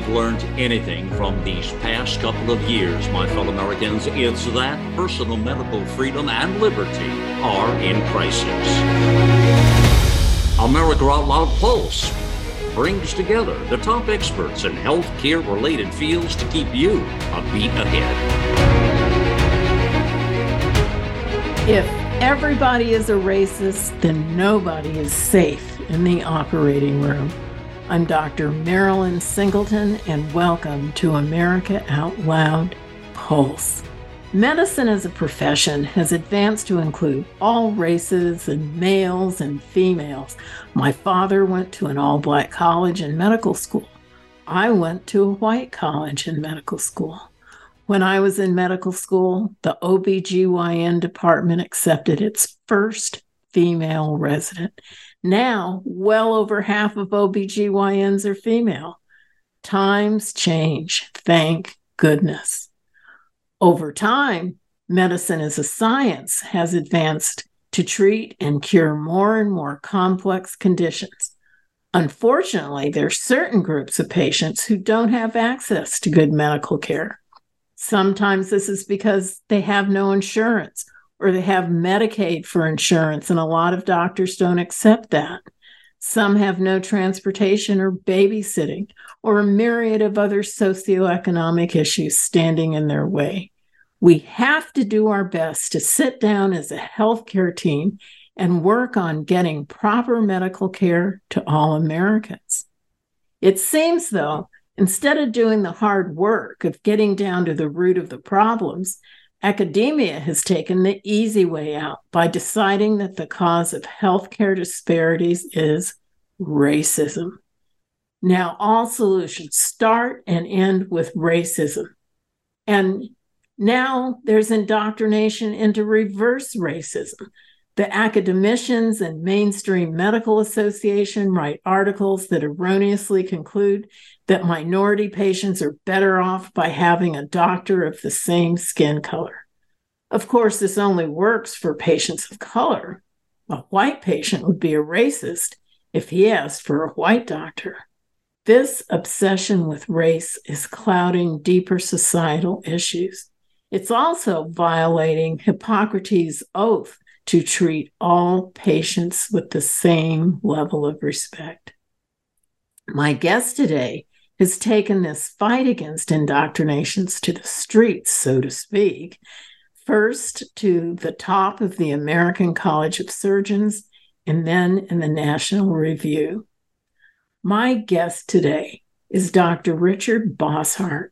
we've learned anything from these past couple of years, my fellow Americans, it's that personal medical freedom and liberty are in crisis. America Out Loud Pulse brings together the top experts in healthcare related fields to keep you a beat ahead. If everybody is a racist, then nobody is safe in the operating room. I'm Dr. Marilyn Singleton, and welcome to America Out Loud Pulse. Medicine as a profession has advanced to include all races and males and females. My father went to an all black college and medical school. I went to a white college and medical school. When I was in medical school, the OBGYN department accepted its first female resident. Now, well over half of OBGYNs are female. Times change, thank goodness. Over time, medicine as a science has advanced to treat and cure more and more complex conditions. Unfortunately, there are certain groups of patients who don't have access to good medical care. Sometimes this is because they have no insurance or they have Medicaid for insurance, and a lot of doctors don't accept that. Some have no transportation or babysitting, or a myriad of other socioeconomic issues standing in their way. We have to do our best to sit down as a healthcare team and work on getting proper medical care to all Americans. It seems, though, instead of doing the hard work of getting down to the root of the problems, Academia has taken the easy way out by deciding that the cause of healthcare disparities is racism. Now, all solutions start and end with racism. And now there's indoctrination into reverse racism. The academicians and mainstream medical association write articles that erroneously conclude that minority patients are better off by having a doctor of the same skin color. Of course, this only works for patients of color. A white patient would be a racist if he asked for a white doctor. This obsession with race is clouding deeper societal issues. It's also violating Hippocrates' oath to treat all patients with the same level of respect. My guest today has taken this fight against indoctrinations to the streets, so to speak, first to the top of the American College of Surgeons and then in the National Review. My guest today is Dr. Richard Bosshardt.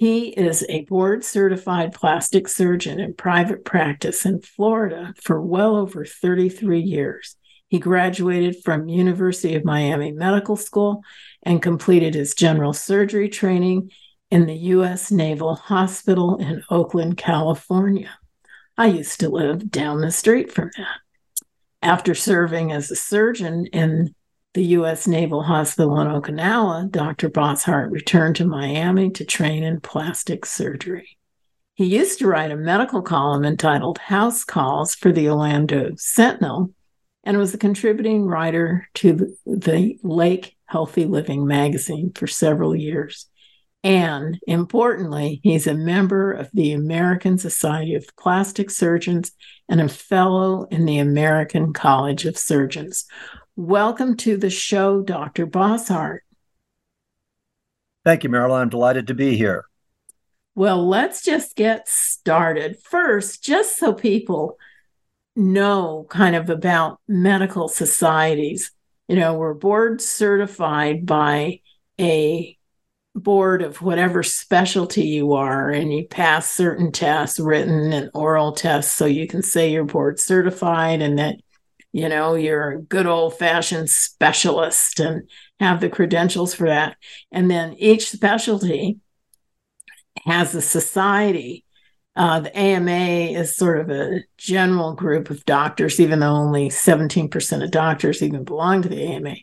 He is a board certified plastic surgeon in private practice in Florida for well over 33 years. He graduated from University of Miami Medical School and completed his general surgery training in the U.S. Naval Hospital in Oakland, California. I used to live down the street from that. After serving as a surgeon in the U.S. Naval Hospital in Okinawa, Dr. Bosshardt returned to Miami to train in plastic surgery. He used to write a medical column entitled House Calls for the Orlando Sentinel and was a contributing writer to the Lake Healthy Living magazine for several years. And importantly, he's a member of the American Society of Plastic Surgeons and a fellow in the American College of Surgeons. Welcome to the show, Dr. Bosshardt. Thank you, Marilyn. I'm delighted to be here. Well, let's just get started. First, just so people know kind of about medical societies, you know, we're board certified by a board of whatever specialty you are and you pass certain tests written and oral tests so you can say you're board certified and that you know you're a good old fashioned specialist and have the credentials for that. And then each specialty has a society. Uh, the ama is sort of a general group of doctors even though only 17% of doctors even belong to the ama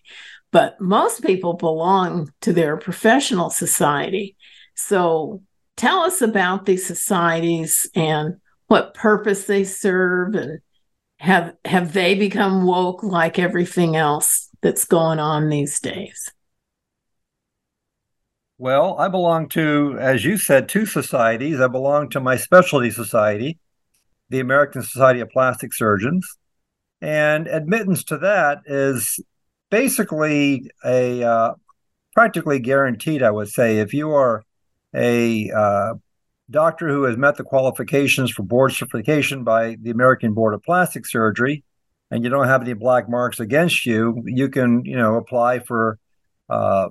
but most people belong to their professional society. So tell us about these societies and what purpose they serve and have have they become woke like everything else that's going on these days? Well, I belong to, as you said, two societies. I belong to my specialty society, the American Society of Plastic Surgeons. And admittance to that is basically a uh, practically guaranteed, I would say. If you are a uh, doctor who has met the qualifications for board certification by the American Board of Plastic Surgery, and you don't have any black marks against you, you can, you know, apply for uh,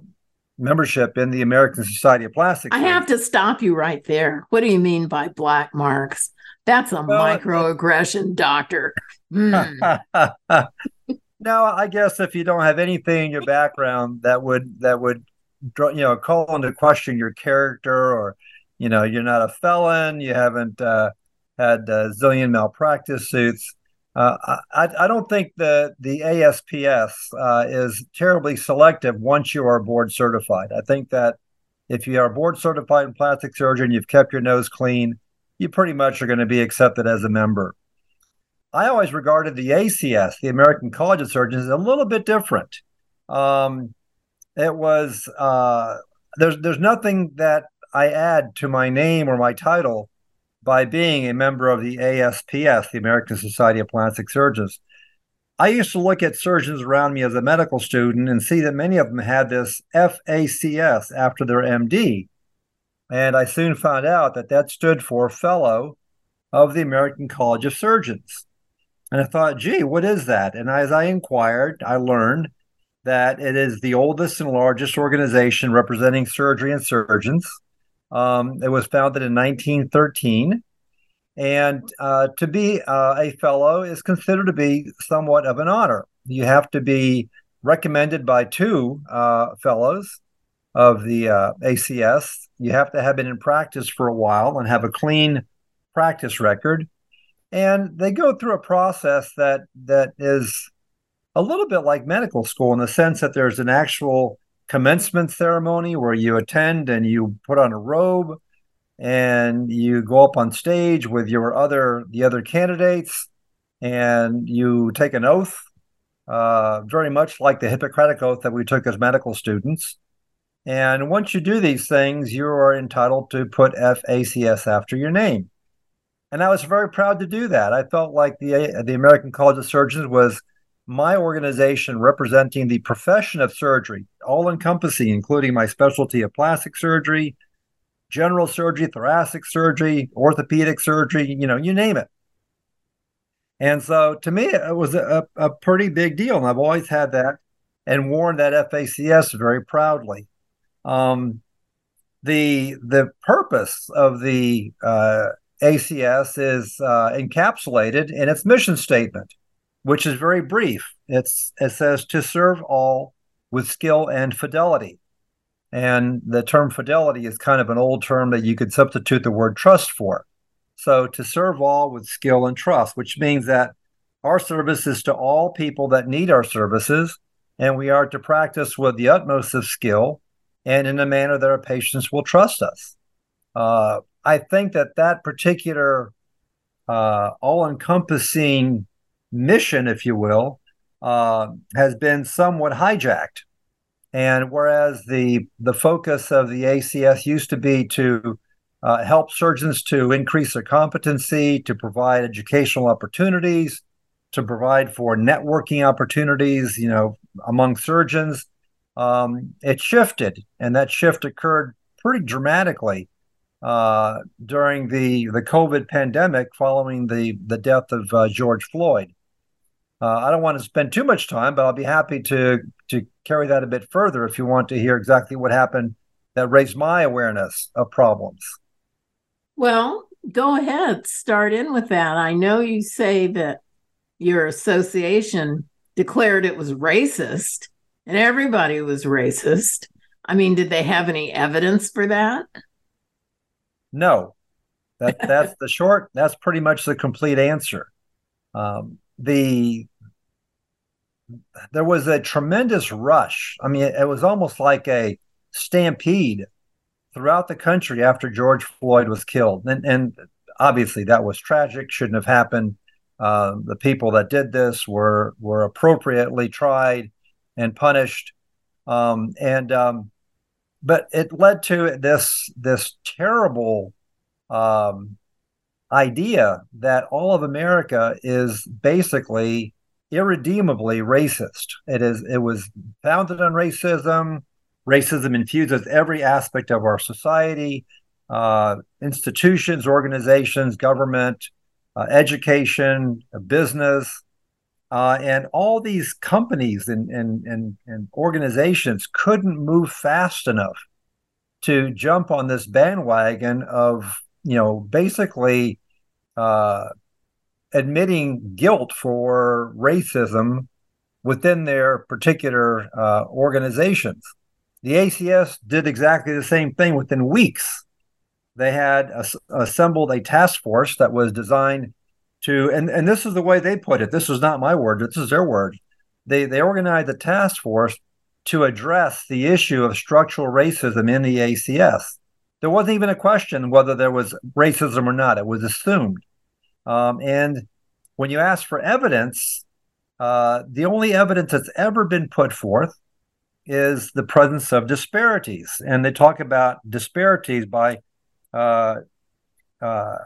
membership in the American Society of Plastic. I have to stop you right there. What do you mean by black marks? That's a well, microaggression, doctor. Mm. no, I guess if you don't have anything in your background that would that would you know call into question your character, or you know you're not a felon, you haven't uh, had a zillion malpractice suits. Uh, I, I don't think the the ASPS uh, is terribly selective once you are board certified. I think that if you are board certified in plastic surgery, and you've kept your nose clean, you pretty much are going to be accepted as a member. I always regarded the ACS, the American College of Surgeons, a little bit different. Um, it was uh, there's there's nothing that I add to my name or my title by being a member of the ASPS, the American Society of Plastic Surgeons. I used to look at surgeons around me as a medical student and see that many of them had this FACS after their MD. And I soon found out that that stood for Fellow of the American College of Surgeons. And I thought, gee, what is that? And as I inquired, I learned that it is the oldest and largest organization representing surgery and surgeons. Um, it was founded in 1913. And uh, to be uh, a fellow is considered to be somewhat of an honor. You have to be recommended by two uh, fellows of the uh, ACS. You have to have been in practice for a while and have a clean practice record. And they go through a process that that is a little bit like medical school in the sense that there's an actual commencement ceremony where you attend and you put on a robe and you go up on stage with your other the other candidates and you take an oath uh, very much like the hippocratic oath that we took as medical students. And once you do these things you are entitled to put facs after your name. And i was very proud to do that. I felt like the the american college of surgeons was my organization representing the profession of surgery, all encompassing, including my specialty of plastic surgery, general surgery, thoracic surgery, orthopedic surgery, you know, you name it. And so to me, it was a, a pretty big deal. And I've always had that and worn that FACS very proudly. Um, the the purpose of the uh, ACS is uh, encapsulated in its mission statement which is very brief. It's it says to serve all with skill and fidelity. And the term fidelity is kind of an old term that you could substitute the word trust for. So to serve all with skill and trust, which means that our service is to all people that need our services, and we are to practice with the utmost of skill and in a manner that our patients will trust us. Uh, I think that that particular uh, all encompassing mission, if you will, uh, has been somewhat hijacked. And whereas the the focus of the ACS used to be to uh, help surgeons to increase their competency, to provide educational opportunities, to provide for networking opportunities, you know, among surgeons, um, it shifted, and that shift occurred pretty dramatically uh, during the the COVID pandemic, following the the death of uh, George Floyd. Uh, I don't want to spend too much time, but I'll be happy to to carry that a bit further if you want to hear exactly what happened that raised my awareness of problems. Well, go ahead, start in with that. I know you say that your association declared it was racist and everybody was racist. I mean, did they have any evidence for that? No. That that's the short, that's pretty much the complete answer. Um, the there was a tremendous rush. I mean, it, it was almost like a stampede throughout the country after George Floyd was killed, and, and obviously that was tragic. Shouldn't have happened. Uh, the people that did this were were appropriately tried and punished. Um, and um, but it led to this this terrible um, idea that all of America is basically irredeemably racist. It is it was founded on racism. Racism infuses every aspect of our society, uh, institutions, organizations, government, uh, education, uh, business, uh, and all these companies and, and, and, and organizations couldn't move fast enough to jump on this bandwagon of you know basically uh, admitting guilt for racism within their particular uh, organizations. The ACS did exactly the same thing within weeks. They had assembled a task force that was designed to, and, and this is the way they put it. This is not my word, this is their word. They, they organized a task force to address the issue of structural racism in the ACS. There wasn't even a question whether there was racism or not, it was assumed. Um, and when you ask for evidence, uh, the only evidence that's ever been put forth is the presence of disparities. And they talk about disparities by uh, uh,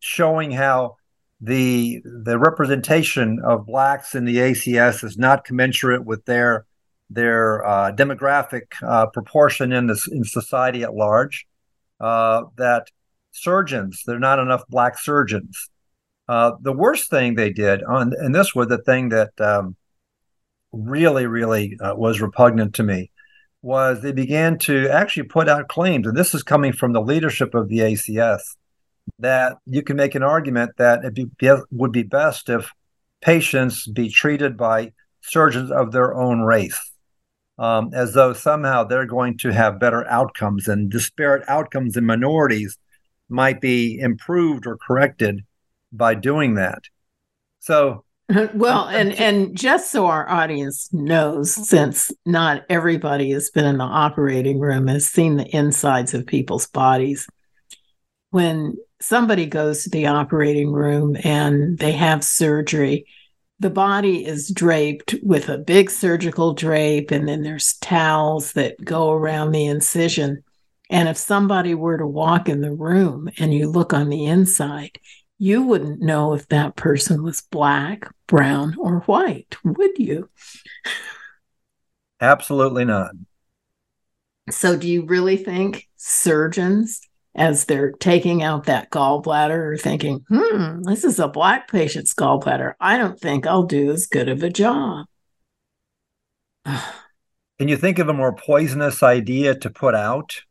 showing how the the representation of blacks in the ACS is not commensurate with their their uh, demographic uh, proportion in this in society at large. Uh, that surgeons, there are not enough black surgeons. Uh, the worst thing they did on, and this was the thing that um, really, really uh, was repugnant to me, was they began to actually put out claims, and this is coming from the leadership of the ACS, that you can make an argument that it be, would be best if patients be treated by surgeons of their own race. Um, as though somehow they're going to have better outcomes and disparate outcomes in minorities might be improved or corrected by doing that. So well, and and just so our audience knows, since not everybody has been in the operating room, has seen the insides of people's bodies. When somebody goes to the operating room and they have surgery, the body is draped with a big surgical drape, and then there's towels that go around the incision. And if somebody were to walk in the room and you look on the inside, you wouldn't know if that person was black, brown, or white, would you? Absolutely not. So, do you really think surgeons, as they're taking out that gallbladder, are thinking, hmm, this is a black patient's gallbladder. I don't think I'll do as good of a job. Can you think of a more poisonous idea to put out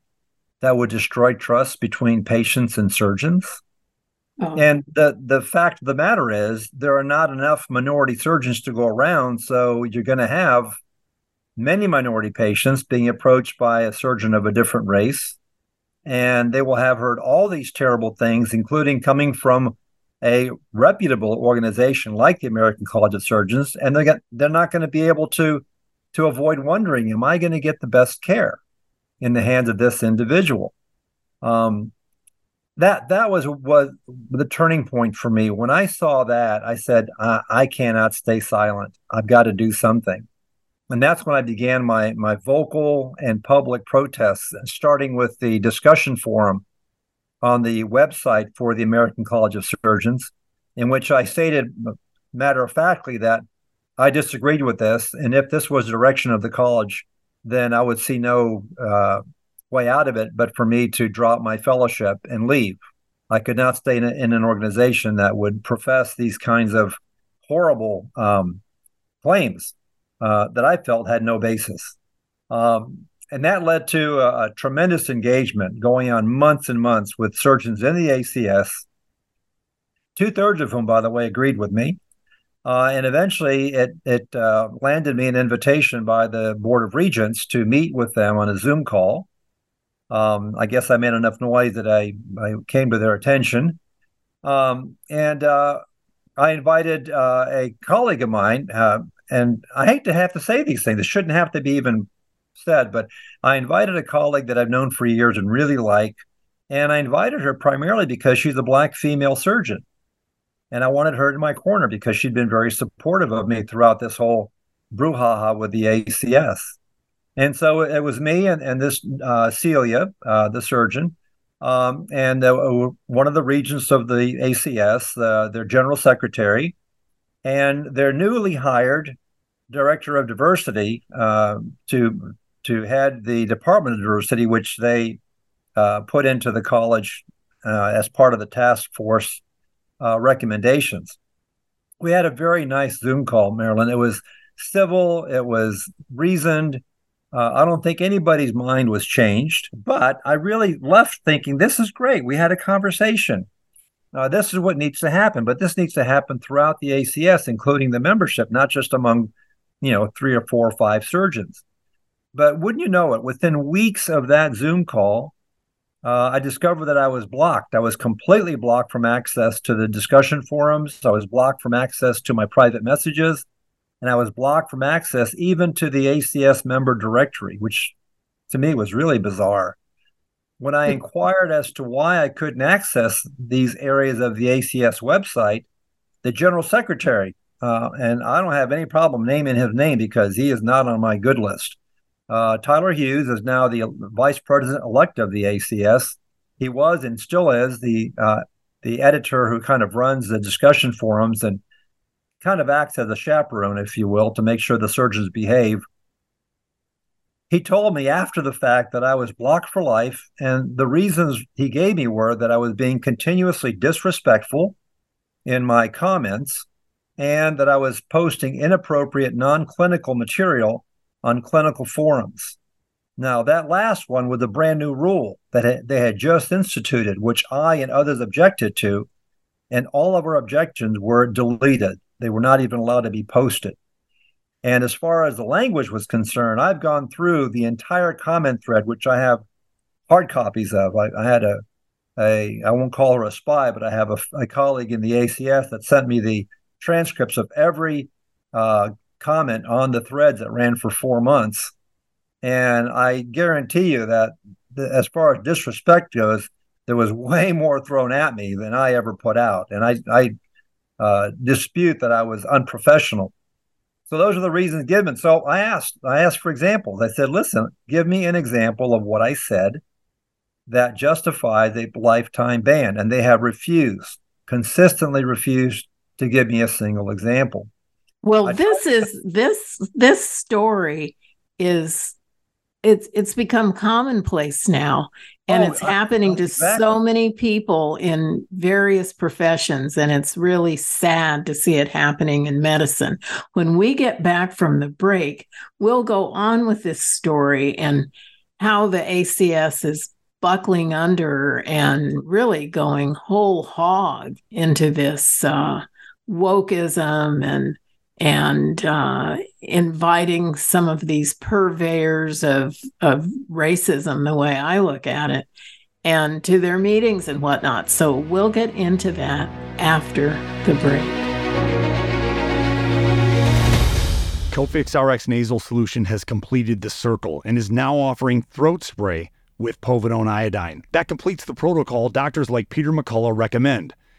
that would destroy trust between patients and surgeons? Oh. And the the fact of the matter is there are not enough minority surgeons to go around, so you're going to have many minority patients being approached by a surgeon of a different race, and they will have heard all these terrible things, including coming from a reputable organization like the American College of Surgeons, and they're they're not going to be able to to avoid wondering, am I going to get the best care in the hands of this individual? Um, that that was was the turning point for me. When i saw that i said I, I, cannot stay silent. I've got to do something and that's when i began my my vocal and public protests starting with the discussion forum on the website for the american college of surgeons in which i stated matter of factly that i disagreed with this and if this was the direction of the college then i would see no uh, way out of it, but for me to drop my fellowship and leave. I could not stay in, a, in an organization that would profess these kinds of horrible um, claims uh, that I felt had no basis. Um, and that led to a, a, tremendous engagement going on months and months with surgeons in the ACS, two thirds of whom, by the way, agreed with me. Uh, and eventually it, it uh, landed me an invitation by the Board of Regents to meet with them on a Zoom call um, I guess I made enough noise that I, I came to their attention. Um, and uh, I invited uh, a colleague of mine, uh, and I hate to have to say these things, it shouldn't have to be even said, but I invited a colleague that I've known for years and really like. And I invited her primarily because she's a black female surgeon. And I wanted her in my corner because she'd been very supportive of me throughout this whole brouhaha with the ACS. And so it was me and, and this uh, Celia, uh, the surgeon, um, and uh, one of the regents of the ACS, uh, their general secretary, and their newly hired director of diversity uh, to to head the department of diversity, which they uh, put into the college as part of the task force recommendations. We had a very nice Zoom call, Marilyn. It was civil, it was reasoned uh, I don't think anybody's mind was changed, but I really left thinking this is great. We had a conversation. Uh, this is what needs to happen, but this needs to happen throughout the ACS, including the membership, not just among, you know, three or four or five surgeons. But wouldn't you know it, within weeks of that Zoom call, uh, I discovered that I was blocked. I was completely blocked from access to the discussion forums. I was blocked from access to my private messages and I was blocked from access even to the ACS member directory, which to me was really bizarre. When I inquired as to why I couldn't access these areas of the ACS website, the general secretary, uh, and I don't have any problem naming his name because he is not on my good list. Uh, Tyler Hughes is now the vice president elect of the ACS. He was and still is the uh, the editor who kind of runs the discussion forums and kind of acts as a chaperone, if you will, to make sure the surgeons behave. He told me after the fact that I was blocked for life, and the reasons he gave me were that I was being continuously disrespectful in my comments and that I was posting inappropriate non clinical material on clinical forums. Now, that last one was a brand new rule that they had just instituted, which I and others objected to, and all of our objections were deleted. They were not even allowed to be posted. And as far as the language was concerned, I've gone through the entire comment thread, which I have hard copies of. I, I had a, a, I won't call her a spy, but I have a, a colleague in the ACS that sent me the transcripts of every uh, comment on the threads that ran for four months. And I guarantee you that the, as far as disrespect goes, there was way more thrown at me than I ever put out. And I, I uh, dispute that I was unprofessional. So those are the reasons given. So I asked, I asked for examples. I said, listen, give me an example of what I said that justifies a lifetime ban. And they have refused, consistently refused to give me a single example. Well, I this is this this story is it's it's become commonplace now and oh, it's happening to exactly. so many people in various professions and it's really sad to see it happening in medicine when we get back from the break we'll go on with this story and how the acs is buckling under and really going whole hog into this uh, wokeism and and uh, inviting some of these purveyors of of racism, the way I look at it, and to their meetings and whatnot. So we'll get into that after the break. Cofix RX nasal solution has completed the circle and is now offering throat spray with povidone iodine. That completes the protocol doctors like Peter McCullough recommend.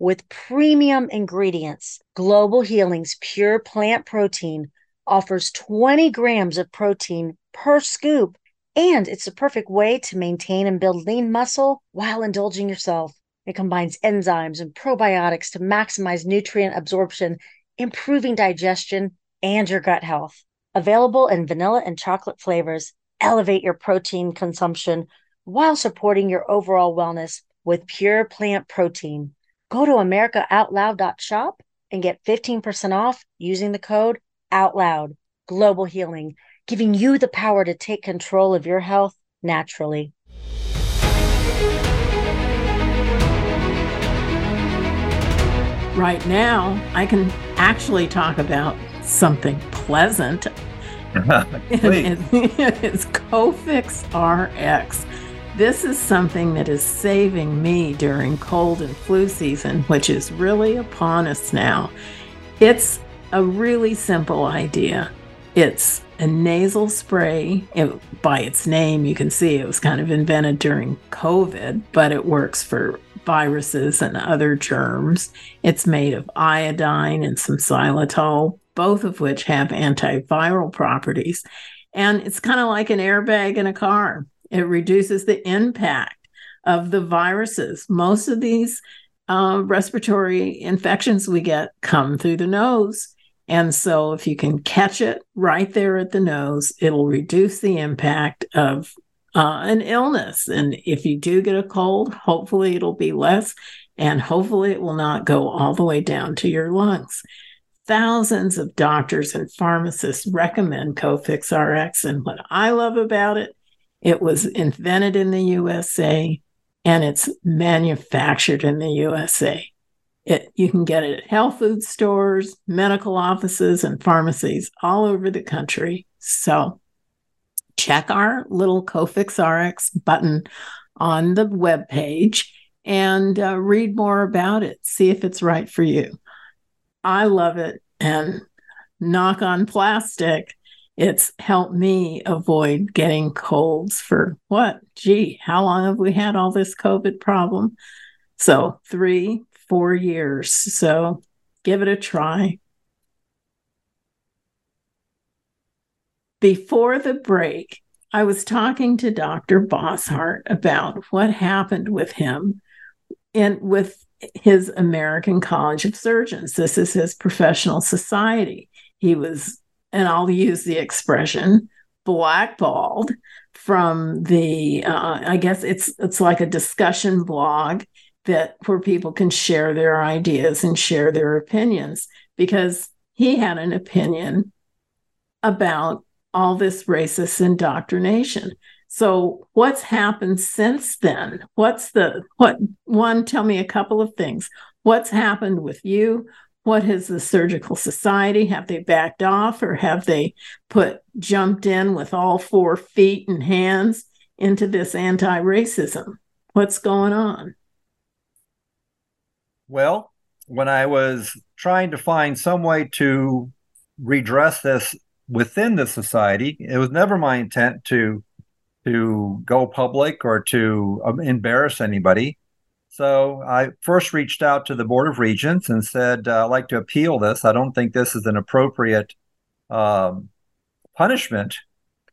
with premium ingredients. Global Healing's pure plant protein offers 20 grams of protein per scoop, and it's a perfect way to maintain and build lean muscle while indulging yourself. It combines enzymes and probiotics to maximize nutrient absorption, improving digestion and your gut health. Available in vanilla and chocolate flavors, elevate your protein consumption while supporting your overall wellness with pure plant protein. Go to AmericaOutloud.shop and get 15% off using the code OUTLOUD. Global Healing, giving you the power to take control of your health naturally. Right now, I can actually talk about something pleasant it's Cofix RX. This is something that is saving me during cold and flu season, which is really upon us now. It's a really simple idea. It's a nasal spray. It, by its name, you can see it was kind of invented during COVID, but it works for viruses and other germs. It's made of iodine and some xylitol, both of which have antiviral properties. And it's kind of like an airbag in a car. It reduces the impact of the viruses. Most of these uh, respiratory infections we get come through the nose. And so, if you can catch it right there at the nose, it'll reduce the impact of uh, an illness. And if you do get a cold, hopefully it'll be less, and hopefully it will not go all the way down to your lungs. Thousands of doctors and pharmacists recommend Cofix RX. And what I love about it, it was invented in the USA and it's manufactured in the USA. It, you can get it at health food stores, medical offices, and pharmacies all over the country. So check our little Cofix RX button on the web page and uh, read more about it. See if it's right for you. I love it. And knock on plastic, it's helped me avoid getting colds for what? Gee, how long have we had all this COVID problem? So, three, four years. So, give it a try. Before the break, I was talking to Dr. Bosshardt about what happened with him and with his American College of Surgeons. This is his professional society. He was, and I'll use the expression, blackballed from the uh, I guess it's it's like a discussion blog that where people can share their ideas and share their opinions because he had an opinion about all this racist indoctrination. So what's happened since then? What's the what one tell me a couple of things. What's happened with you? What has the surgical society have they backed off or have they put jumped in with all four feet and hands into this anti-racism? What's going on? Well, when I was trying to find some way to redress this within the society. It was never my intent to to go public or to um, embarrass anybody. So I first reached out to the Board of Regents and said, uh, I'd like to appeal this. I don't think this is an appropriate um, punishment,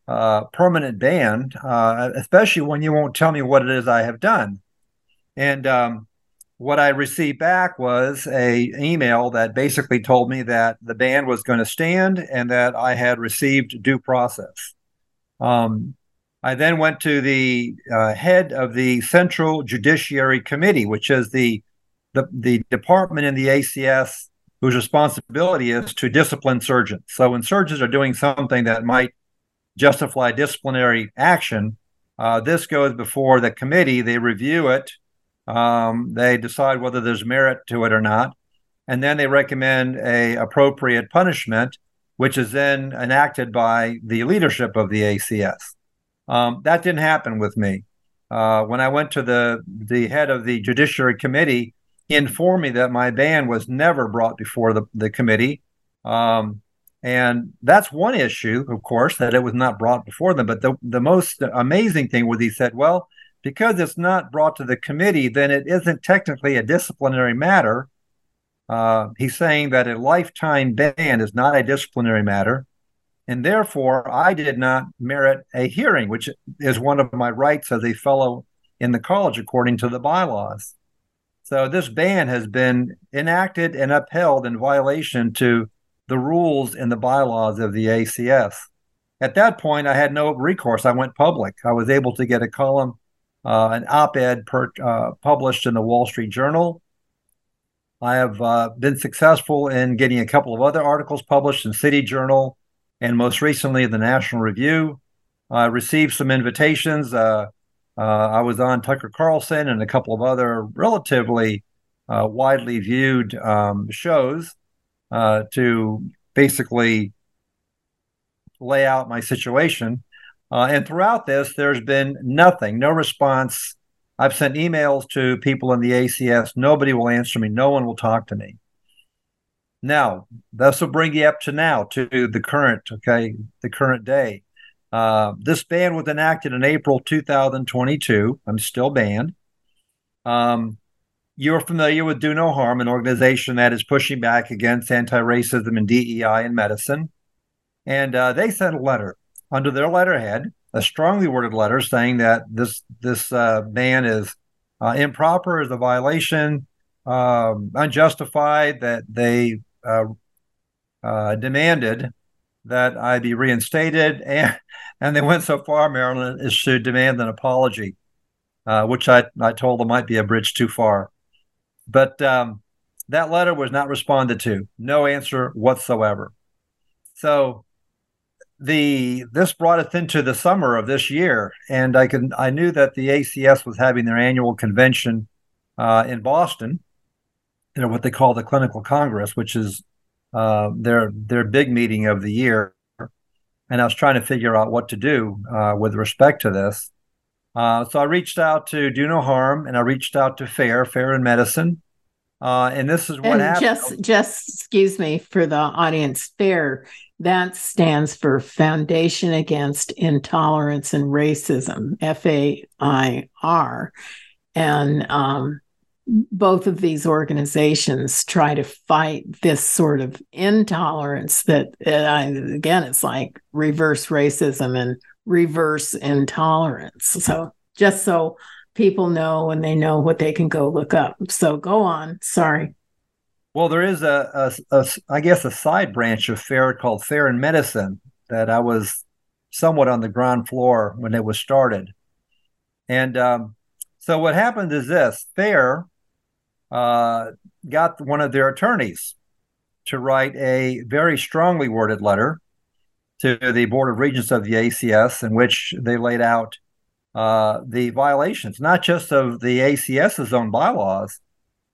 uh, permanent ban, uh, especially when you won't tell me what it is I have done. And um, what I received back was a email that basically told me that the ban was going to stand and that I had received due process. Um, I then went to the uh, head of the Central Judiciary Committee, which is the, the the department in the ACS whose responsibility is to discipline surgeons. So when surgeons are doing something that might justify disciplinary action, uh, this goes before the committee. They review it um, they decide whether there's merit to it or not, and then they recommend a appropriate punishment, which is then enacted by the leadership of the ACS. Um, that didn't happen with me. Uh, when I went to the the head of the Judiciary Committee, he informed me that my ban was never brought before the, the committee. Um, and that's one issue, of course, that it was not brought before them. But the, the most amazing thing was he said, well, because it's not brought to the committee, then it isn't technically a disciplinary matter. Uh, he's saying that a lifetime ban is not a disciplinary matter. And therefore, I did not merit a hearing, which is one of my rights as a fellow in the college, according to the bylaws. So this ban has been enacted and upheld in violation to the rules and the bylaws of the ACS. At that point, I had no recourse. I went public. I was able to get a column uh, an op-ed per, uh, published in the Wall Street Journal. I have uh, been successful in getting a couple of other articles published in City Journal and most recently the National Review. I received some invitations. Uh, uh, I was on Tucker Carlson and a couple of other relatively uh, widely viewed um, shows to basically lay out my situation. Uh, and throughout this, there's been nothing, no response. I've sent emails to people in the ACS. Nobody will answer me. No one will talk to me. Now, this will bring you up to now, to the current, okay, the current day. Uh, this ban was enacted in April 2022. I'm still banned. Um, you're familiar with Do No Harm, an organization that is pushing back against anti racism and DEI in medicine. And uh, they sent a letter under their letterhead, a strongly worded letter saying that this this uh, ban is uh, improper, is a violation, um, unjustified, that they demanded that I be reinstated, and and they went so far, Marilyn, as to demand an apology, uh, which I I told them might be a bridge too far, but um, that letter was not responded to, no answer whatsoever. So the this brought us into the summer of this year, and I can I knew that the ACS was having their annual convention uh, in Boston, you know what they call the Clinical Congress, which is uh, their their big meeting of the year, and I was trying to figure out what to do uh, with respect to this. Uh, so I reached out to Do No Harm, and I reached out to FAIR, FAIR in Medicine, uh, and this is what and happened. Just, just excuse me for the audience. FAIR that stands for Foundation Against Intolerance and Racism, F A I R, and um, both of these organizations try to fight this sort of intolerance that uh, again it's like reverse racism and reverse intolerance. So just so people know and they know what they can go look up. So go on. Sorry. Well there is a, a, a i guess a side branch of fair called fair in medicine that i was somewhat on the ground floor when it was started. And um, so what happened is this. Fair uh, got one of their attorneys to write a very strongly worded letter to the Board of Regents of the ACS in which they laid out uh, the violations, not just of the ACS's own bylaws,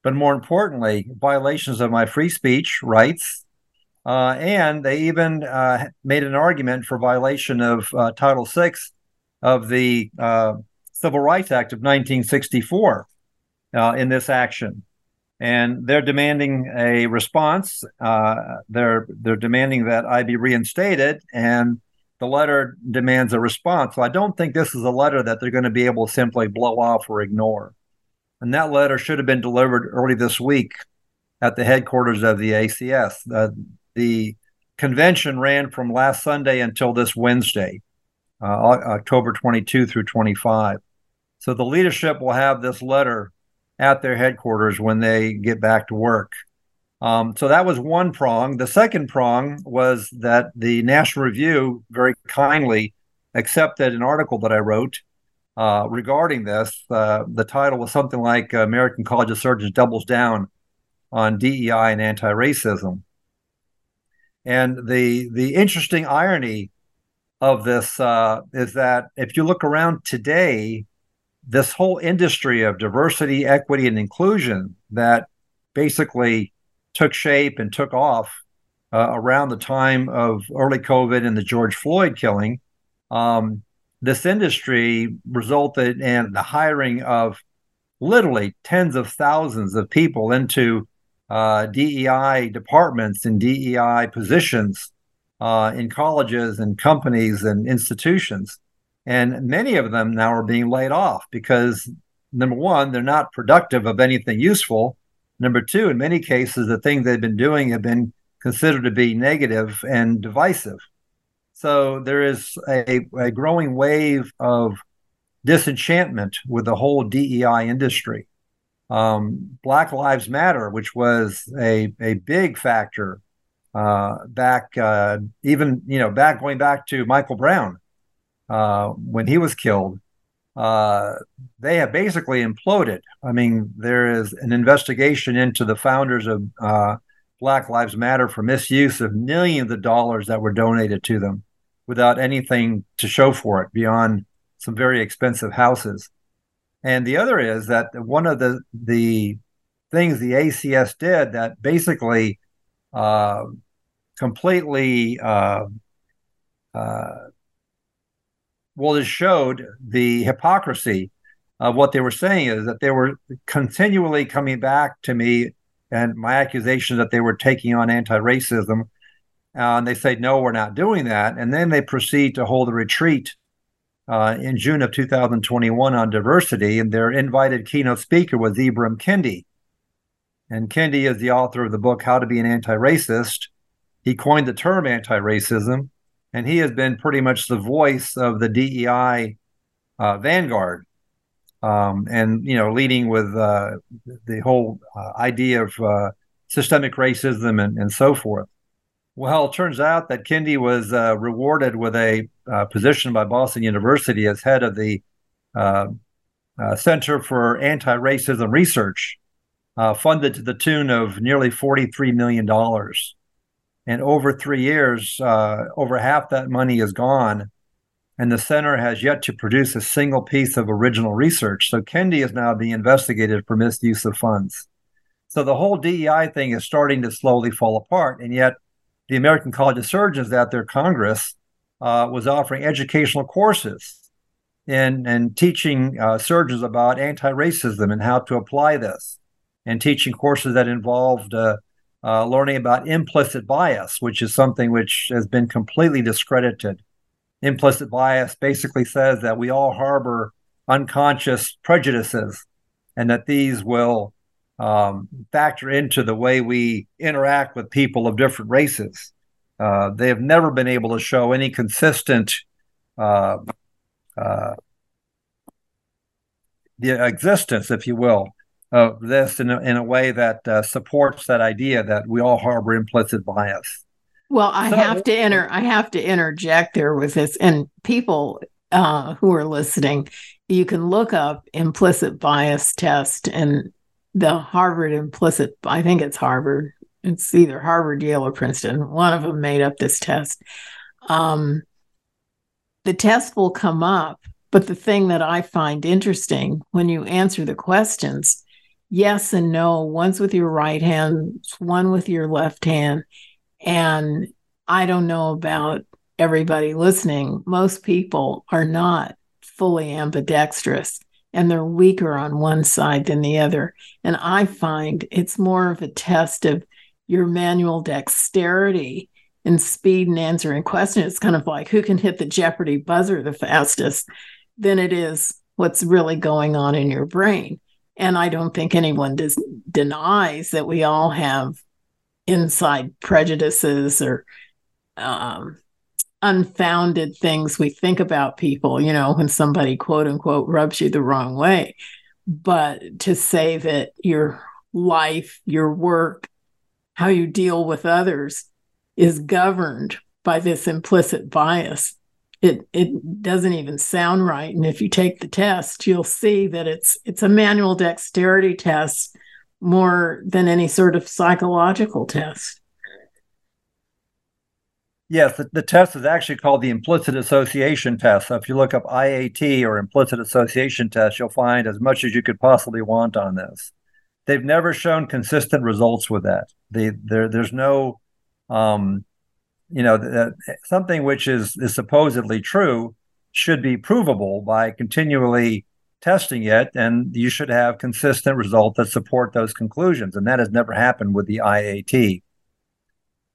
but more importantly, violations of my free speech rights. Uh, and they even uh, made an argument for violation of uh, Title VI of the uh, Civil Rights Act of 1964 uh, in this action, and they're demanding a response. Uh, they're they're demanding that I be reinstated, and the letter demands a response. So I don't think this is a letter that they're going to be able to simply blow off or ignore. And that letter should have been delivered early this week at the headquarters of the ACS. Uh, the convention ran from last Sunday until this Wednesday, uh, October 22 through 25. So the leadership will have this letter at their headquarters when they get back to work. Um, so that was one prong. The second prong was that the National Review very kindly accepted an article that I wrote uh, regarding this. Uh, the title was something like American College of Surgeons Doubles Down on DEI and Anti Racism. And the, the interesting irony of this uh, is that if you look around today, this whole industry of diversity, equity, and inclusion that basically took shape and took off uh, around the time of early COVID and the George Floyd killing, um, this industry resulted in the hiring of literally tens of thousands of people into uh, DEI departments and DEI positions uh, in colleges and companies and institutions. And many of them now are being laid off because, number one, they're not productive of anything useful. Number two, in many cases, the things they've been doing have been considered to be negative and divisive. So there is a, a growing wave of disenchantment with the whole DEI industry. Um, Black Lives Matter, which was a, a big factor uh, back, uh, even you know, back going back to Michael Brown, uh, when he was killed, uh, they have basically imploded. I mean, there is an investigation into the founders of uh, Black Lives Matter for misuse of millions of dollars that were donated to them without anything to show for it beyond some very expensive houses. And the other is that one of the the things the ACS did that basically uh, completely uh, uh, well, it showed the hypocrisy of what they were saying is that they were continually coming back to me and my accusation that they were taking on anti-racism. Uh, and they say, no, we're not doing that. And then they proceed to hold a retreat uh, in June of 2021 on diversity. And their invited keynote speaker was Ibram Kendi. And Kendi is the author of the book, How to Be an Anti-Racist. He coined the term anti-racism, and he has been pretty much the voice of the DEI uh, vanguard um, and you know, leading with uh, the whole uh, idea of uh, systemic racism and, and so forth. Well, it turns out that Kendi was uh, rewarded with a uh, position by Boston University as head of the Center for Anti-Racism Research, funded to the tune of nearly forty-three million dollars. And over three years, over half that money is gone and the center has yet to produce a single piece of original research. So Kendi is now being investigated for misuse of funds. So the whole DEI thing is starting to slowly fall apart, and yet the American College of Surgeons at their Congress uh, was offering educational courses and and teaching uh, surgeons about anti-racism and how to apply this, and teaching courses that involved uh, learning about implicit bias, which is something which has been completely discredited implicit bias basically says that we all harbor unconscious prejudices and that these will um, factor into the way we interact with people of different races. Uh, they have never been able to show any consistent uh, uh, the existence, if you will, of this in a, in a way that uh, supports that idea that we all harbor implicit bias. Well, I so, have to enter. I have to interject there with this, and people uh, who are listening, you can look up implicit bias test and the Harvard implicit. I think it's Harvard. It's either Harvard, Yale, or Princeton. One of them made up this test. Um, the test will come up, but the thing that I find interesting when you answer the questions, yes and no, one's with your right hand, one with your left hand and I don't know about everybody listening. Most people are not fully ambidextrous and they're weaker on one side than the other. And I find it's more of a test of your manual dexterity and speed in answering questions. It's kind of like who can hit the Jeopardy buzzer the fastest than it is what's really going on in your brain. And I don't think anyone denies that we all have inside prejudices or um, unfounded things we think about people, you know, when somebody quote unquote rubs you the wrong way. But to say that your life, your work, how you deal with others is governed by this implicit bias. It it doesn't even sound right. And if you take the test, you'll see that it's it's a manual dexterity test more than any sort of psychological test. Yes, the, the, test is actually called the implicit association test. So if you look up IAT or implicit association test, you'll find as much as you could possibly want on this. They've never shown consistent results with that. They, there, there's no, um, you know, something which is, is supposedly true should be provable by continually testing it, and you should have consistent results that support those conclusions. And that has never happened with the IAT.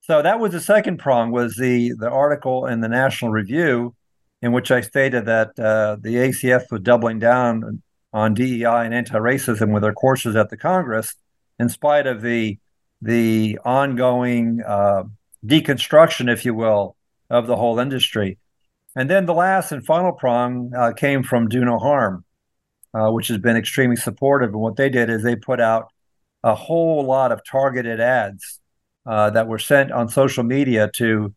So that was the second prong was the the article in the National Review in which I stated that uh, the ACS was doubling down on DEI and anti-racism with their courses at the Congress, in spite of the the ongoing uh, deconstruction, if you will, of the whole industry. And then the last and final prong uh, came from Do No Harm, uh, which has been extremely supportive. And what they did is they put out a whole lot of targeted ads uh, that were sent on social media to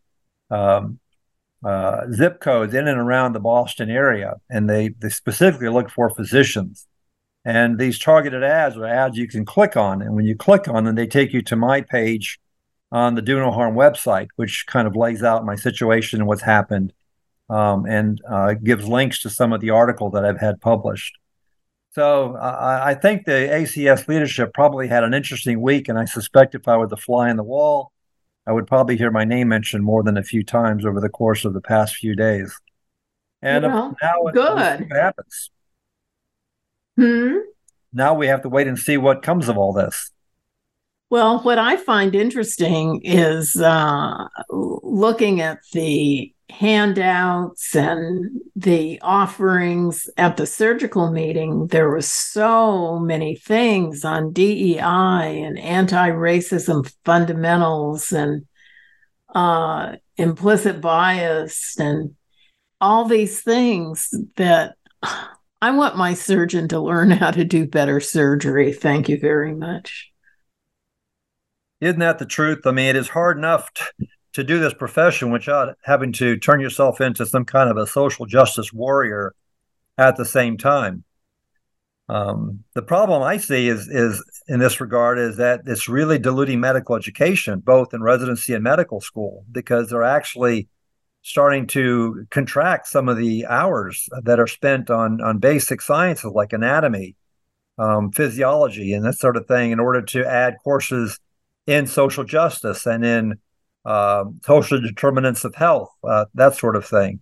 um, uh, zip codes in and around the Boston area, and they they specifically look for physicians. And these targeted ads are ads you can click on, and when you click on them, they take you to my page on the Do No Harm website, which kind of lays out my situation and what's happened, um, and uh, gives links to some of the article that I've had published. So uh, I think the ACS leadership probably had an interesting week, and I suspect if I were the fly on the wall, I would probably hear my name mentioned more than a few times over the course of the past few days. And Well, now it- good. what happens. Hmm. Now we have to wait and see what comes of all this. Well, what I find interesting is uh, looking at the handouts and the offerings at the surgical meeting. There were so many things on DEI and anti-racism fundamentals and uh, implicit bias and all these things that I want my surgeon to learn how to do better surgery. Thank you very much. Isn't that the truth? I mean, it is hard enough to, do this profession without having to turn yourself into some kind of a social justice warrior at the same time. Um, the problem I see is is in this regard is that it's really diluting medical education, both in residency and medical school, because they're actually starting to contract some of the hours that are spent on on basic sciences like anatomy, um, physiology, and that sort of thing, in order to add courses in social justice and in um, social determinants of health, uh, that sort of thing.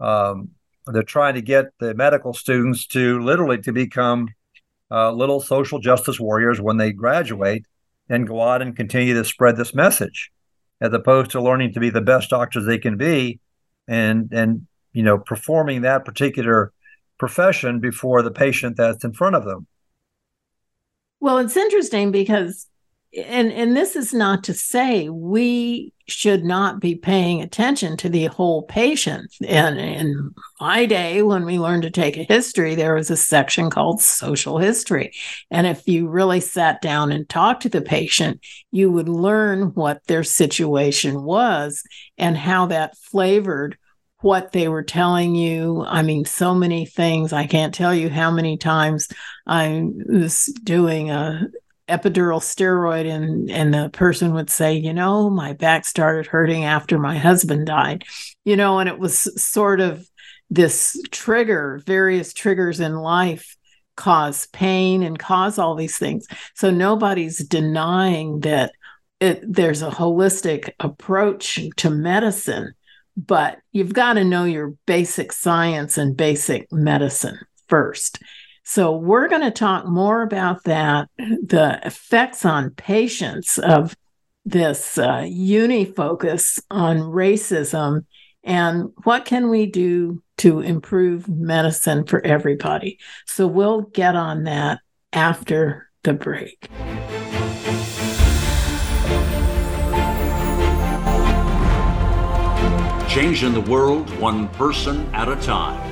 Um, they're trying to get the medical students to literally to become uh, little social justice warriors when they graduate and go out and continue to spread this message, as opposed to learning to be the best doctors they can be, and and you know performing that particular profession before the patient that's in front of them. Well, it's interesting because and and this is not to say we should not be paying attention to the whole patient. And in my day, when we learned to take a history, there was a section called social history. And if you really sat down and talked to the patient, you would learn what their situation was and how that flavored what they were telling you. I mean, so many things. I can't tell you how many times I was doing a epidural steroid and and the person would say you know my back started hurting after my husband died. You know and it was sort of this trigger various triggers in life cause pain and cause all these things. So nobody's denying that it, there's a holistic approach to medicine but you've got to know your basic science and basic medicine first so, we're going to talk more about that, the effects on patients of this uh, uni focus on racism, and what can we do to improve medicine for everybody. So, we'll get on that after the break. Changing the world one person at a time.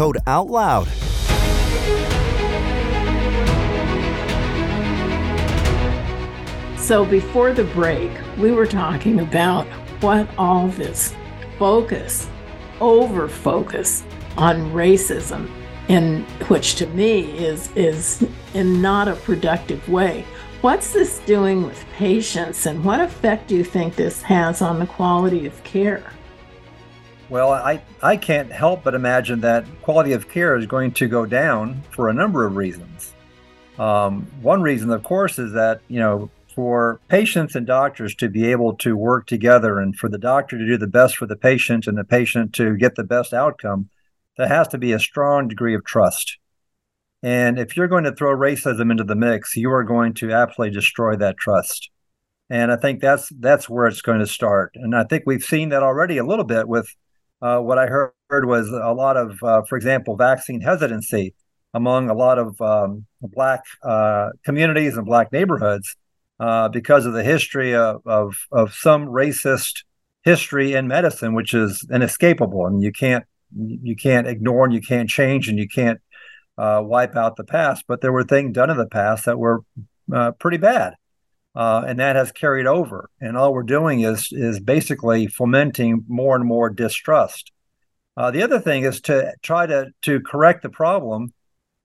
Code OUTLOUD. So before the break, we were talking about what all this focus, over focus on racism, in which to me is is in not a productive way. What's this doing with patients and what effect do you think this has on the quality of care? Well, I, I can't help but imagine that quality of care is going to go down for a number of reasons. Um, one reason, of course, is that, you know, for patients and doctors to be able to work together and for the doctor to do the best for the patient and the patient to get the best outcome, there has to be a strong degree of trust. And if you're going to throw racism into the mix, you are going to absolutely destroy that trust. And I think that's that's where it's going to start. And I think we've seen that already a little bit with uh, what I heard was a lot of, uh, for example, vaccine hesitancy among a lot of um, black uh, communities and black neighborhoods uh, because of the history of, of, of some racist history in medicine, which is inescapable. I mean, you can't you can't ignore and you can't change and you can't uh, wipe out the past. But there were things done in the past that were uh, pretty bad, uh, and that has carried over. And all we're doing is is basically fomenting more and more distrust. Uh, the other thing is to try to to correct the problem.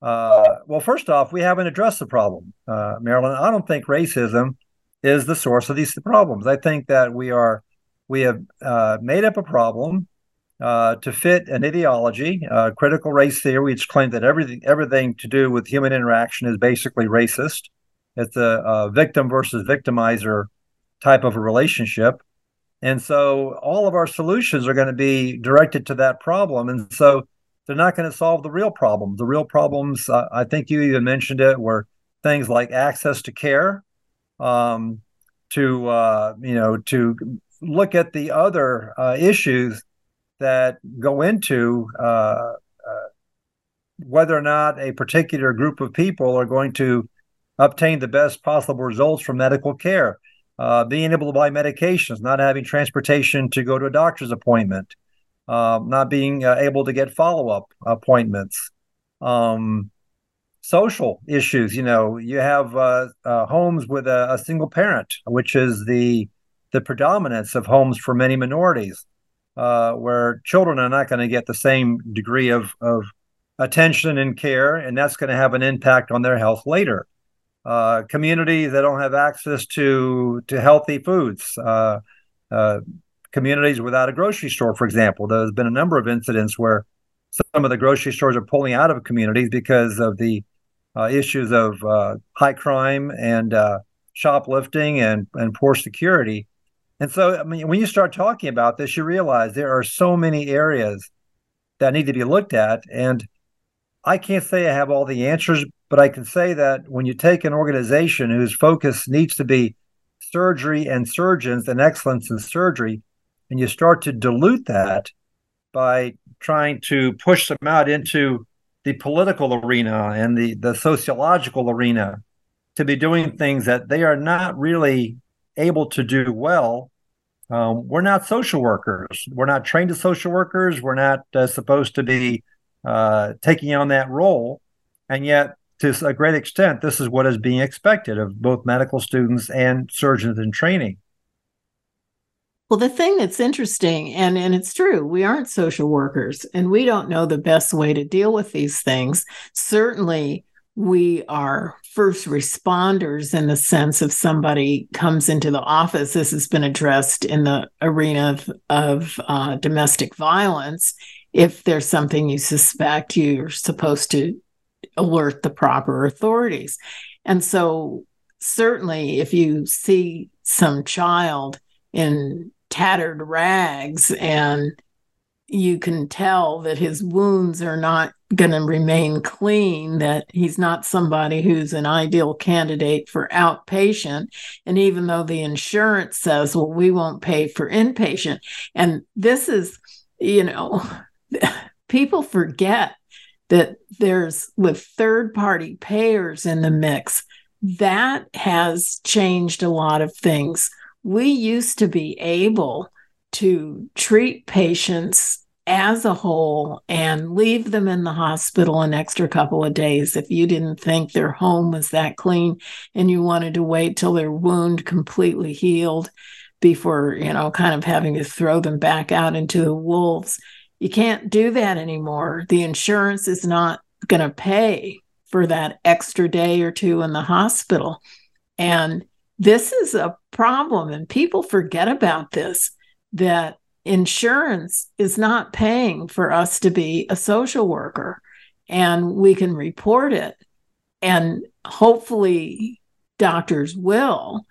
Uh, well, first off, we haven't addressed the problem, uh, Marilyn. I don't think racism is the source of these problems. I think that we are we have made up a problem uh, to fit an ideology, uh, critical race theory, which claims that everything everything to do with human interaction is basically racist. It's a, a victim versus victimizer type of a relationship, and so all of our solutions are going to be directed to that problem, and so they're not going to solve the real problems. The real problems, uh, I think you even mentioned it, were things like access to care, um, to uh, you know, to look at the other uh, issues that go into uh, uh, whether or not a particular group of people are going to obtain the best possible results from medical care. Uh, being able to buy medications, not having transportation to go to a doctor's appointment, uh, not being uh, able to get follow up appointments. Um, social issues, you know, you have uh, homes with a, a single parent, which is the the predominance of homes for many minorities uh, where children are not going to get the same degree of, of attention and care, and that's going to have an impact on their health later. Uh, communities that don't have access to to healthy foods, uh, uh, communities without a grocery store, for example. There's been a number of incidents where some of the grocery stores are pulling out of communities because of the uh, issues of uh, high crime and uh, shoplifting and and poor security. And so, I mean, when you start talking about this, you realize there are so many areas that need to be looked at. And I can't say I have all the answers, but I can say that when you take an organization whose focus needs to be surgery and surgeons and excellence in surgery, and you start to dilute that by trying to push them out into the political arena and the, the sociological arena to be doing things that they are not really able to do well, um, we're not social workers. We're not trained as social workers. We're not uh, supposed to be uh, taking on that role. And yet, to a great extent, this is what is being expected of both medical students and surgeons in training. Well, the thing that's interesting, and, and it's true, we aren't social workers and we don't know the best way to deal with these things. Certainly, we are first responders in the sense of somebody comes into the office. This has been addressed in the arena of, of uh, domestic violence. If there's something you suspect, you're supposed to alert the proper authorities. And so, certainly, if you see some child in tattered rags and you can tell that his wounds are not going to remain clean, that he's not somebody who's an ideal candidate for outpatient. And even though the insurance says, well, we won't pay for inpatient. And this is, you know, people forget that there's with third party payers in the mix, that has changed a lot of things. We used to be able to treat patients as a whole and leave them in the hospital an extra couple of days if you didn't think their home was that clean and you wanted to wait till their wound completely healed before you know kind of having to throw them back out into the wolves you can't do that anymore. The insurance is not going to pay for that extra day or two in the hospital. And this is a problem and people forget about this that insurance is not paying for us to be a social worker and we can report it and hopefully doctors will.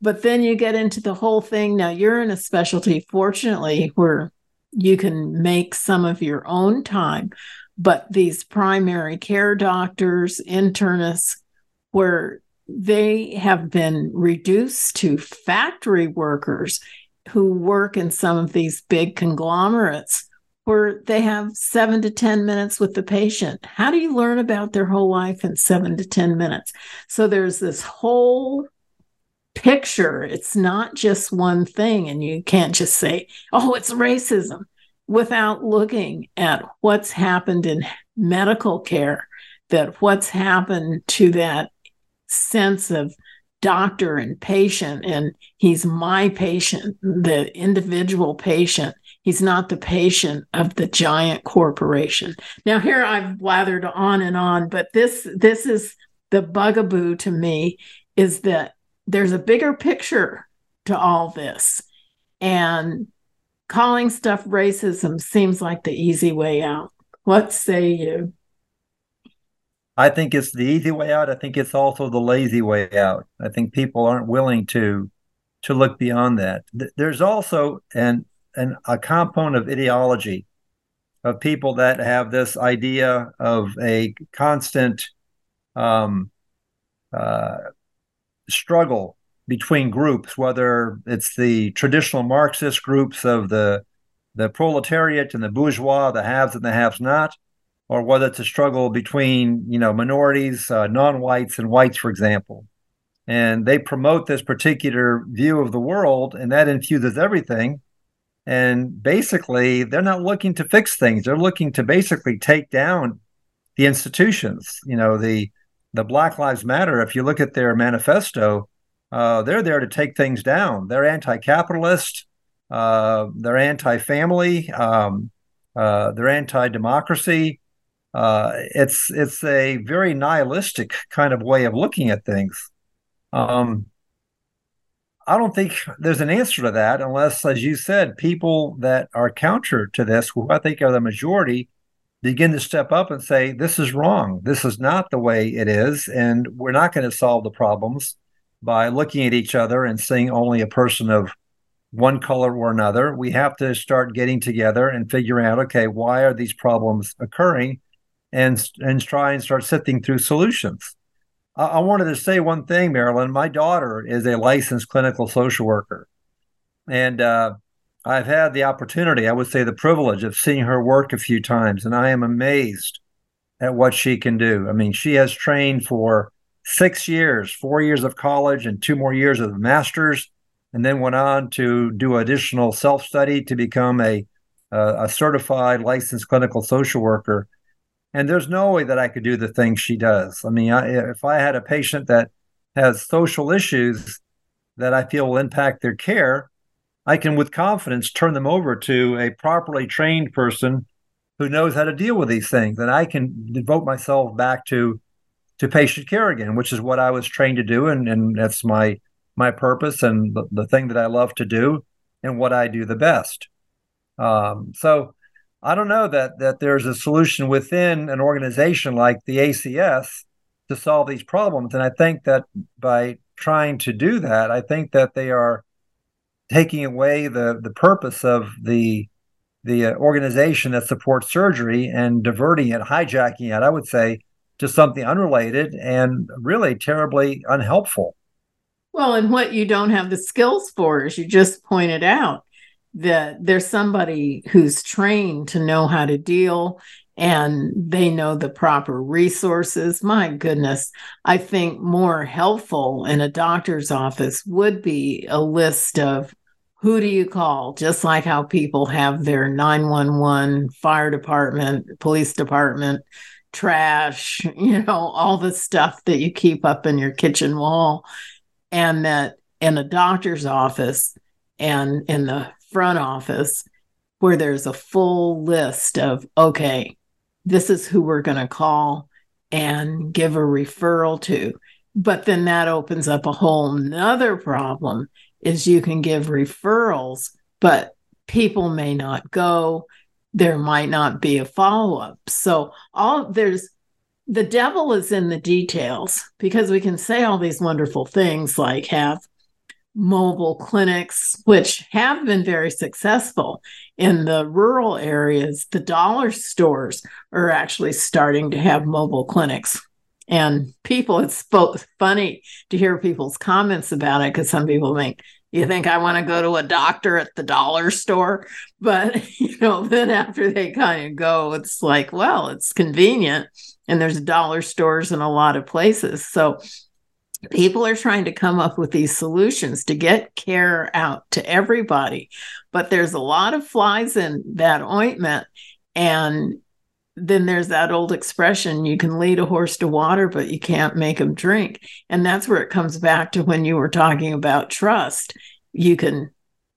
But then you get into the whole thing. Now you're in a specialty fortunately where you can make some of your own time but these primary care doctors, internists, where they have been reduced to factory workers who work in some of these big conglomerates where they have seven to 10 minutes with the patient. How do you learn about their whole life in seven to 10 minutes? So there's this whole picture. It's not just one thing, and you can't just say, oh, it's racism without looking at what's happened in medical care, that what's happened to that sense of doctor and patient, and he's my patient, the individual patient. He's not the patient of the giant corporation. Now, here I've blathered on and on, but this this is the bugaboo to me is that there's a bigger picture to all this. And calling stuff racism seems like the easy way out. What say you? I think it's the easy way out. I think it's also the lazy way out. I think people aren't willing to to look beyond that. There's also an an a component of ideology of people that have this idea of a constant um, uh, struggle between groups, whether it's the traditional Marxist groups of the the proletariat and the bourgeois, the haves and the haves not, or whether it's a struggle between you know minorities, uh, non-whites and whites, for example. And they promote this particular view of the world, and that infuses everything. And basically, they're not looking to fix things; they're looking to basically take down the institutions. You know, the the Black Lives Matter. If you look at their manifesto, uh, they're there to take things down. They're anti-capitalist. Uh, they're anti-family. Um, uh, they're anti-democracy. Uh, it's it's a very nihilistic kind of way of looking at things. Um, I don't think there's an answer to that unless, as you said, people that are counter to this, who I think are the majority, begin to step up and say, "This is wrong. This is not the way it is, and we're not going to solve the problems by looking at each other and seeing only a person of one color or another. We have to start getting together and figuring out, okay, why are these problems occurring, and and try and start sifting through solutions. I, I wanted to say one thing, Marilyn. My daughter is a licensed clinical social worker, and uh, I've had the opportunity, I would say, the privilege of seeing her work a few times, and I am amazed at what she can do. I mean, she has trained for six years, four years of college, and two more years of the master's, and then went on to do additional self study to become a, a certified licensed clinical social worker. And there's no way that I could do the things she does. I mean, I, if I had a patient that has social issues that I feel will impact their care, I can, with confidence, turn them over to a properly trained person who knows how to deal with these things. And I can devote myself back to to patient care again, which is what I was trained to do, and and that's my my purpose and the, the thing that I love to do and what I do the best. Um, so I don't know that that there's a solution within an organization like the ACS to solve these problems, and I think that by trying to do that, I think that they are taking away the the purpose of the the uh, organization that supports surgery and diverting it, hijacking it. I would say to something unrelated and really terribly unhelpful. Well, and what you don't have the skills for, as you just pointed out, that there's somebody who's trained to know how to deal and they know the proper resources. My goodness, I think more helpful in a doctor's office would be a list of who do you call, just like how people have their 911, fire department, police department trash, you know, all the stuff that you keep up in your kitchen wall. And that in a doctor's office and in the front office, where there's a full list of, okay, this is who we're going to call and give a referral to. But then that opens up a whole nother problem is you can give referrals, but people may not go there might not be a follow up. So all there's the devil is in the details because we can say all these wonderful things like have mobile clinics, which have been very successful in the rural areas. The dollar stores are actually starting to have mobile clinics. And people, it's both funny to hear people's comments about it because some people think, you think I want to go to a doctor at the dollar store? But, you know, then after they kind of go, it's like, well, it's convenient. And there's dollar stores in a lot of places. So people are trying to come up with these solutions to get care out to everybody but there's a lot of flies in that ointment. And then there's that old expression you can lead a horse to water but you can't make him drink. And that's where it comes back to when you were talking about trust. You can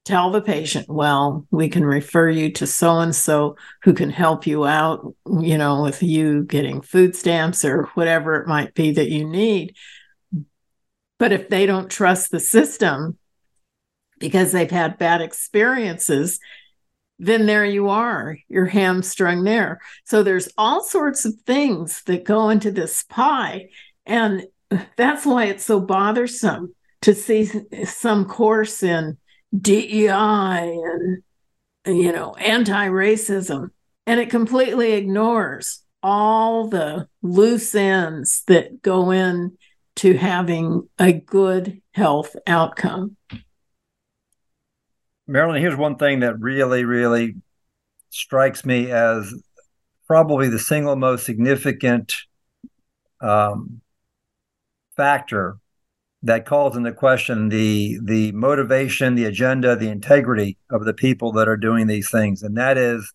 tell the patient well we can refer you to so and so who can help you out you know with you getting food stamps or whatever it might be that you need but if they don't trust the system because they've had bad experiences, then there you are, you're hamstrung there. So there's all sorts of things that go into this pie. And that's why it's so bothersome to see some course in DEI and, you know, anti racism. And it completely ignores all the loose ends that go in to having a good health outcome. Marilyn, here's one thing that really, really strikes me as probably the single most significant um, factor that calls into question the the motivation, the agenda, the integrity of the people that are doing these things, and that is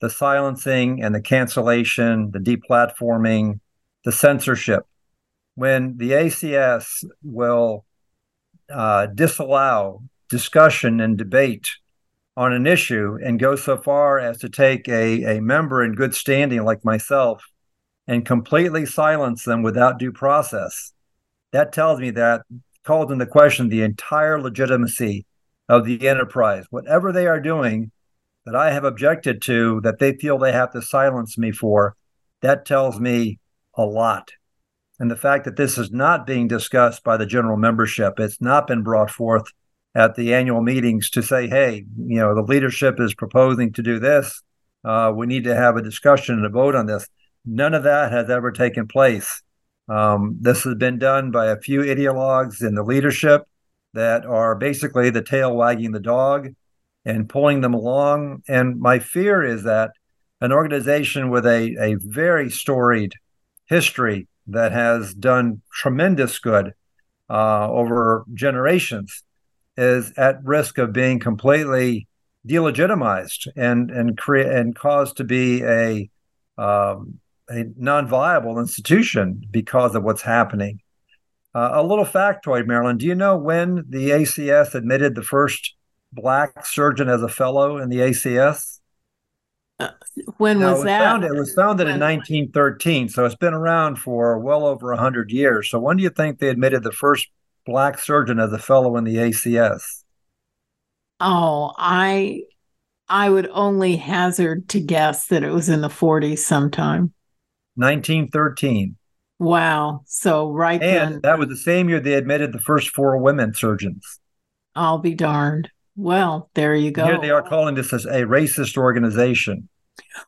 the silencing and the cancellation, the deplatforming, the censorship when the ACS will uh, disallow discussion and debate on an issue and go so far as to take a, a member in good standing like myself and completely silence them without due process, that tells me that calls into question the entire legitimacy of the enterprise. Whatever they are doing that I have objected to, that they feel they have to silence me for, that tells me a lot and the fact that this is not being discussed by the general membership, it's not been brought forth at the annual meetings to say, hey, you know, the leadership is proposing to do this. Uh, we need to have a discussion and a vote on this. None of that has ever taken place. Um, this has been done by a few ideologues in the leadership that are basically the tail wagging the dog and pulling them along. And my fear is that an organization with a, a very storied history that has done tremendous good uh, over generations is at risk of being completely delegitimized and and create and caused to be a um, a non-viable institution because of what's happening. Uh, a little factoid, Marilyn. Do you know when the ACS admitted the first black surgeon as a fellow in the ACS? When was, was that? Founded, it was founded when? in 1913, so it's been around for well over 100 years. So when do you think they admitted the first black surgeon as a fellow in the ACS? Oh, I I would only hazard to guess that it was in the 40s sometime. 1913. Wow. So right and then, that was the same year they admitted the first four women surgeons. I'll be darned. Well, there you go. Here they are calling this as a racist organization.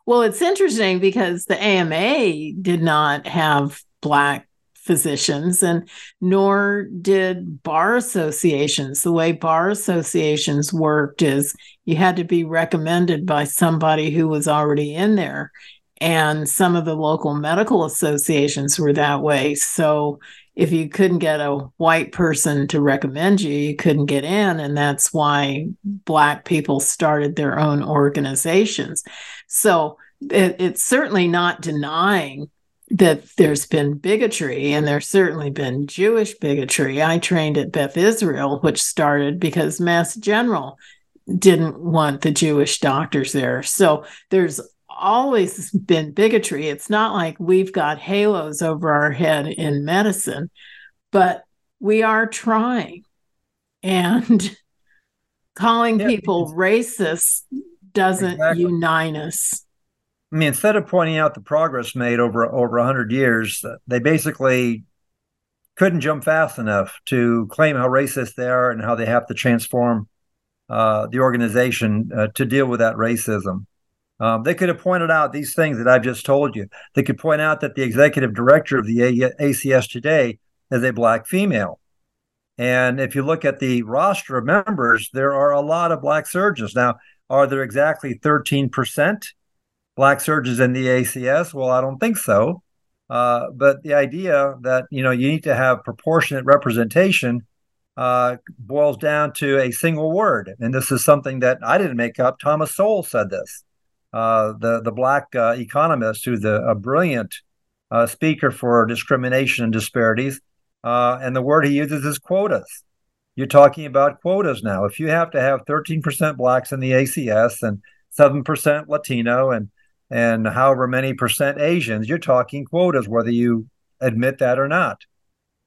Well, it's interesting because the AMA did not have black physicians and nor did bar associations. The way bar associations worked is you had to be recommended by somebody who was already in there. And some of the local medical associations were that way. So if you couldn't get a white person to recommend you, you couldn't get in. And that's why Black people started their own organizations. So it, it's certainly not denying that there's been bigotry, and there's certainly been Jewish bigotry. I trained at Beth Israel, which started because Mass General didn't want the Jewish doctors there. So there's always been bigotry. It's not like we've got halos over our head in medicine, but we are trying. And calling yeah, people racist doesn't exactly. unite us. I mean, instead of pointing out the progress made over over 100 years, they basically couldn't jump fast enough to claim how racist they are and how they have to transform uh, the organization uh, to deal with that racism. Um, they could have pointed out these things that I've just told you. They could point out that the executive director of the a- ACS today is a black female. And if you look at the roster of members, there are a lot of black surgeons. Now, are there exactly 13% black surgeons in the ACS? Well, I don't think so. Uh, but the idea that you know you need to have proportionate representation uh, boils down to a single word, and this is something that I didn't make up. Thomas Sowell said this, the the black uh, economist who's a, a brilliant uh, speaker for discrimination and disparities, uh, and the word he uses is quotas. You're talking about quotas now. If you have to have 13% blacks in the ACS and 7% Latino and and however many percent Asians, you're talking quotas, whether you admit that or not.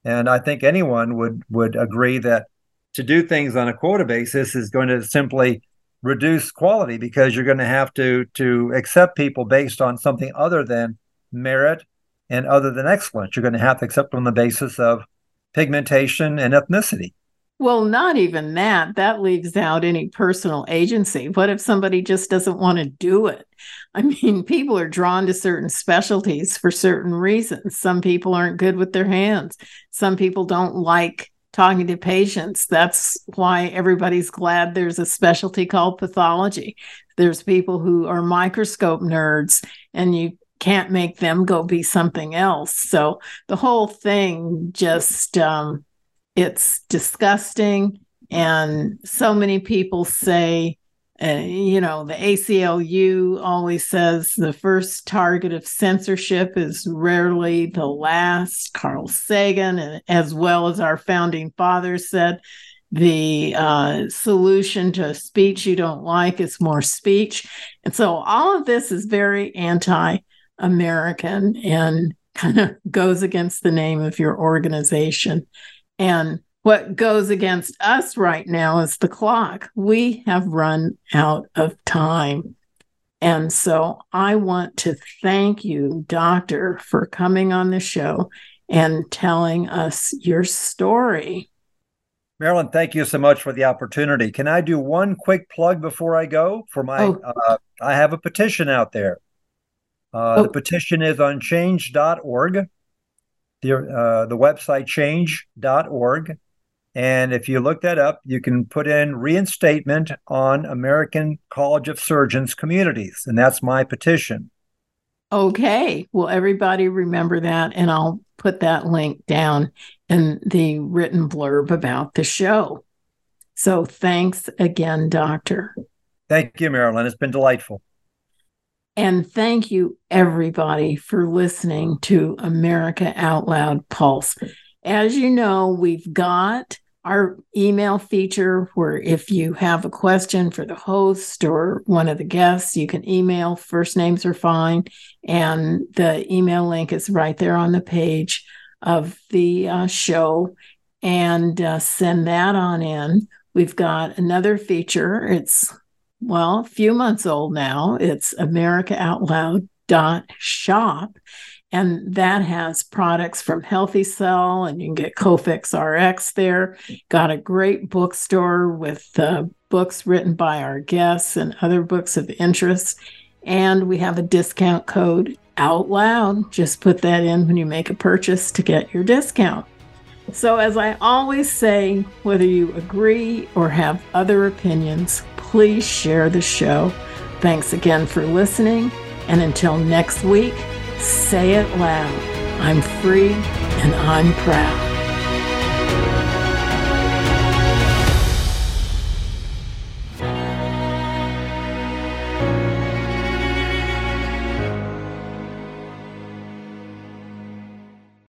And I think anyone would would agree that to do things on a quota basis is going to simply reduce quality because you're going to have to to accept people based on something other than merit and other than excellence. You're going to have to accept on the basis of pigmentation and ethnicity. Well, not even that. That leaves out any personal agency. What if somebody just doesn't want to do it? I mean, people are drawn to certain specialties for certain reasons. Some people aren't good with their hands. Some people don't like talking to patients. That's why everybody's glad there's a specialty called pathology. There's people who are microscope nerds, and you can't make them go be something else. So the whole thing just, um, it's disgusting. And so many people say, uh, you know, the ACLU always says the first target of censorship is rarely the last. Carl Sagan, as well as our founding fathers, said the uh, solution to speech you don't like is more speech. And so all of this is very anti American and kind of goes against the name of your organization. And what goes against us right now is the clock. We have run out of time. And so I want to thank you, Doctor, for coming on the show and telling us your story. Marilyn, thank you so much for the opportunity. Can I do one quick plug before I go? For my, oh. uh, I have a petition out there. Uh, oh. The petition is on change.org the uh, the website change.org. And if you look that up, you can put in reinstatement on American College of Surgeons communities. And that's my petition. Okay. Well, everybody remember that. And I'll put that link down in the written blurb about the show. So thanks again, Doctor. Thank you, Marilyn. It's been delightful. And thank you, everybody, for listening to America Out Loud Pulse. As you know, we've got our email feature where if you have a question for the host or one of the guests, you can email. First names are fine. And the email link is right there on the page of the uh, show. And uh, send that on in. We've got another feature. It's well, a few months old now. It's America And that has products from healthy cell and you can get cofix rx there got a great bookstore with uh, books written by our guests and other books of interest and we have a discount code out loud just put that in when you make a purchase to get your discount so as i always say whether you agree or have other opinions please share the show. Thanks again for listening. And until next week, say it loud I'm free and I'm proud.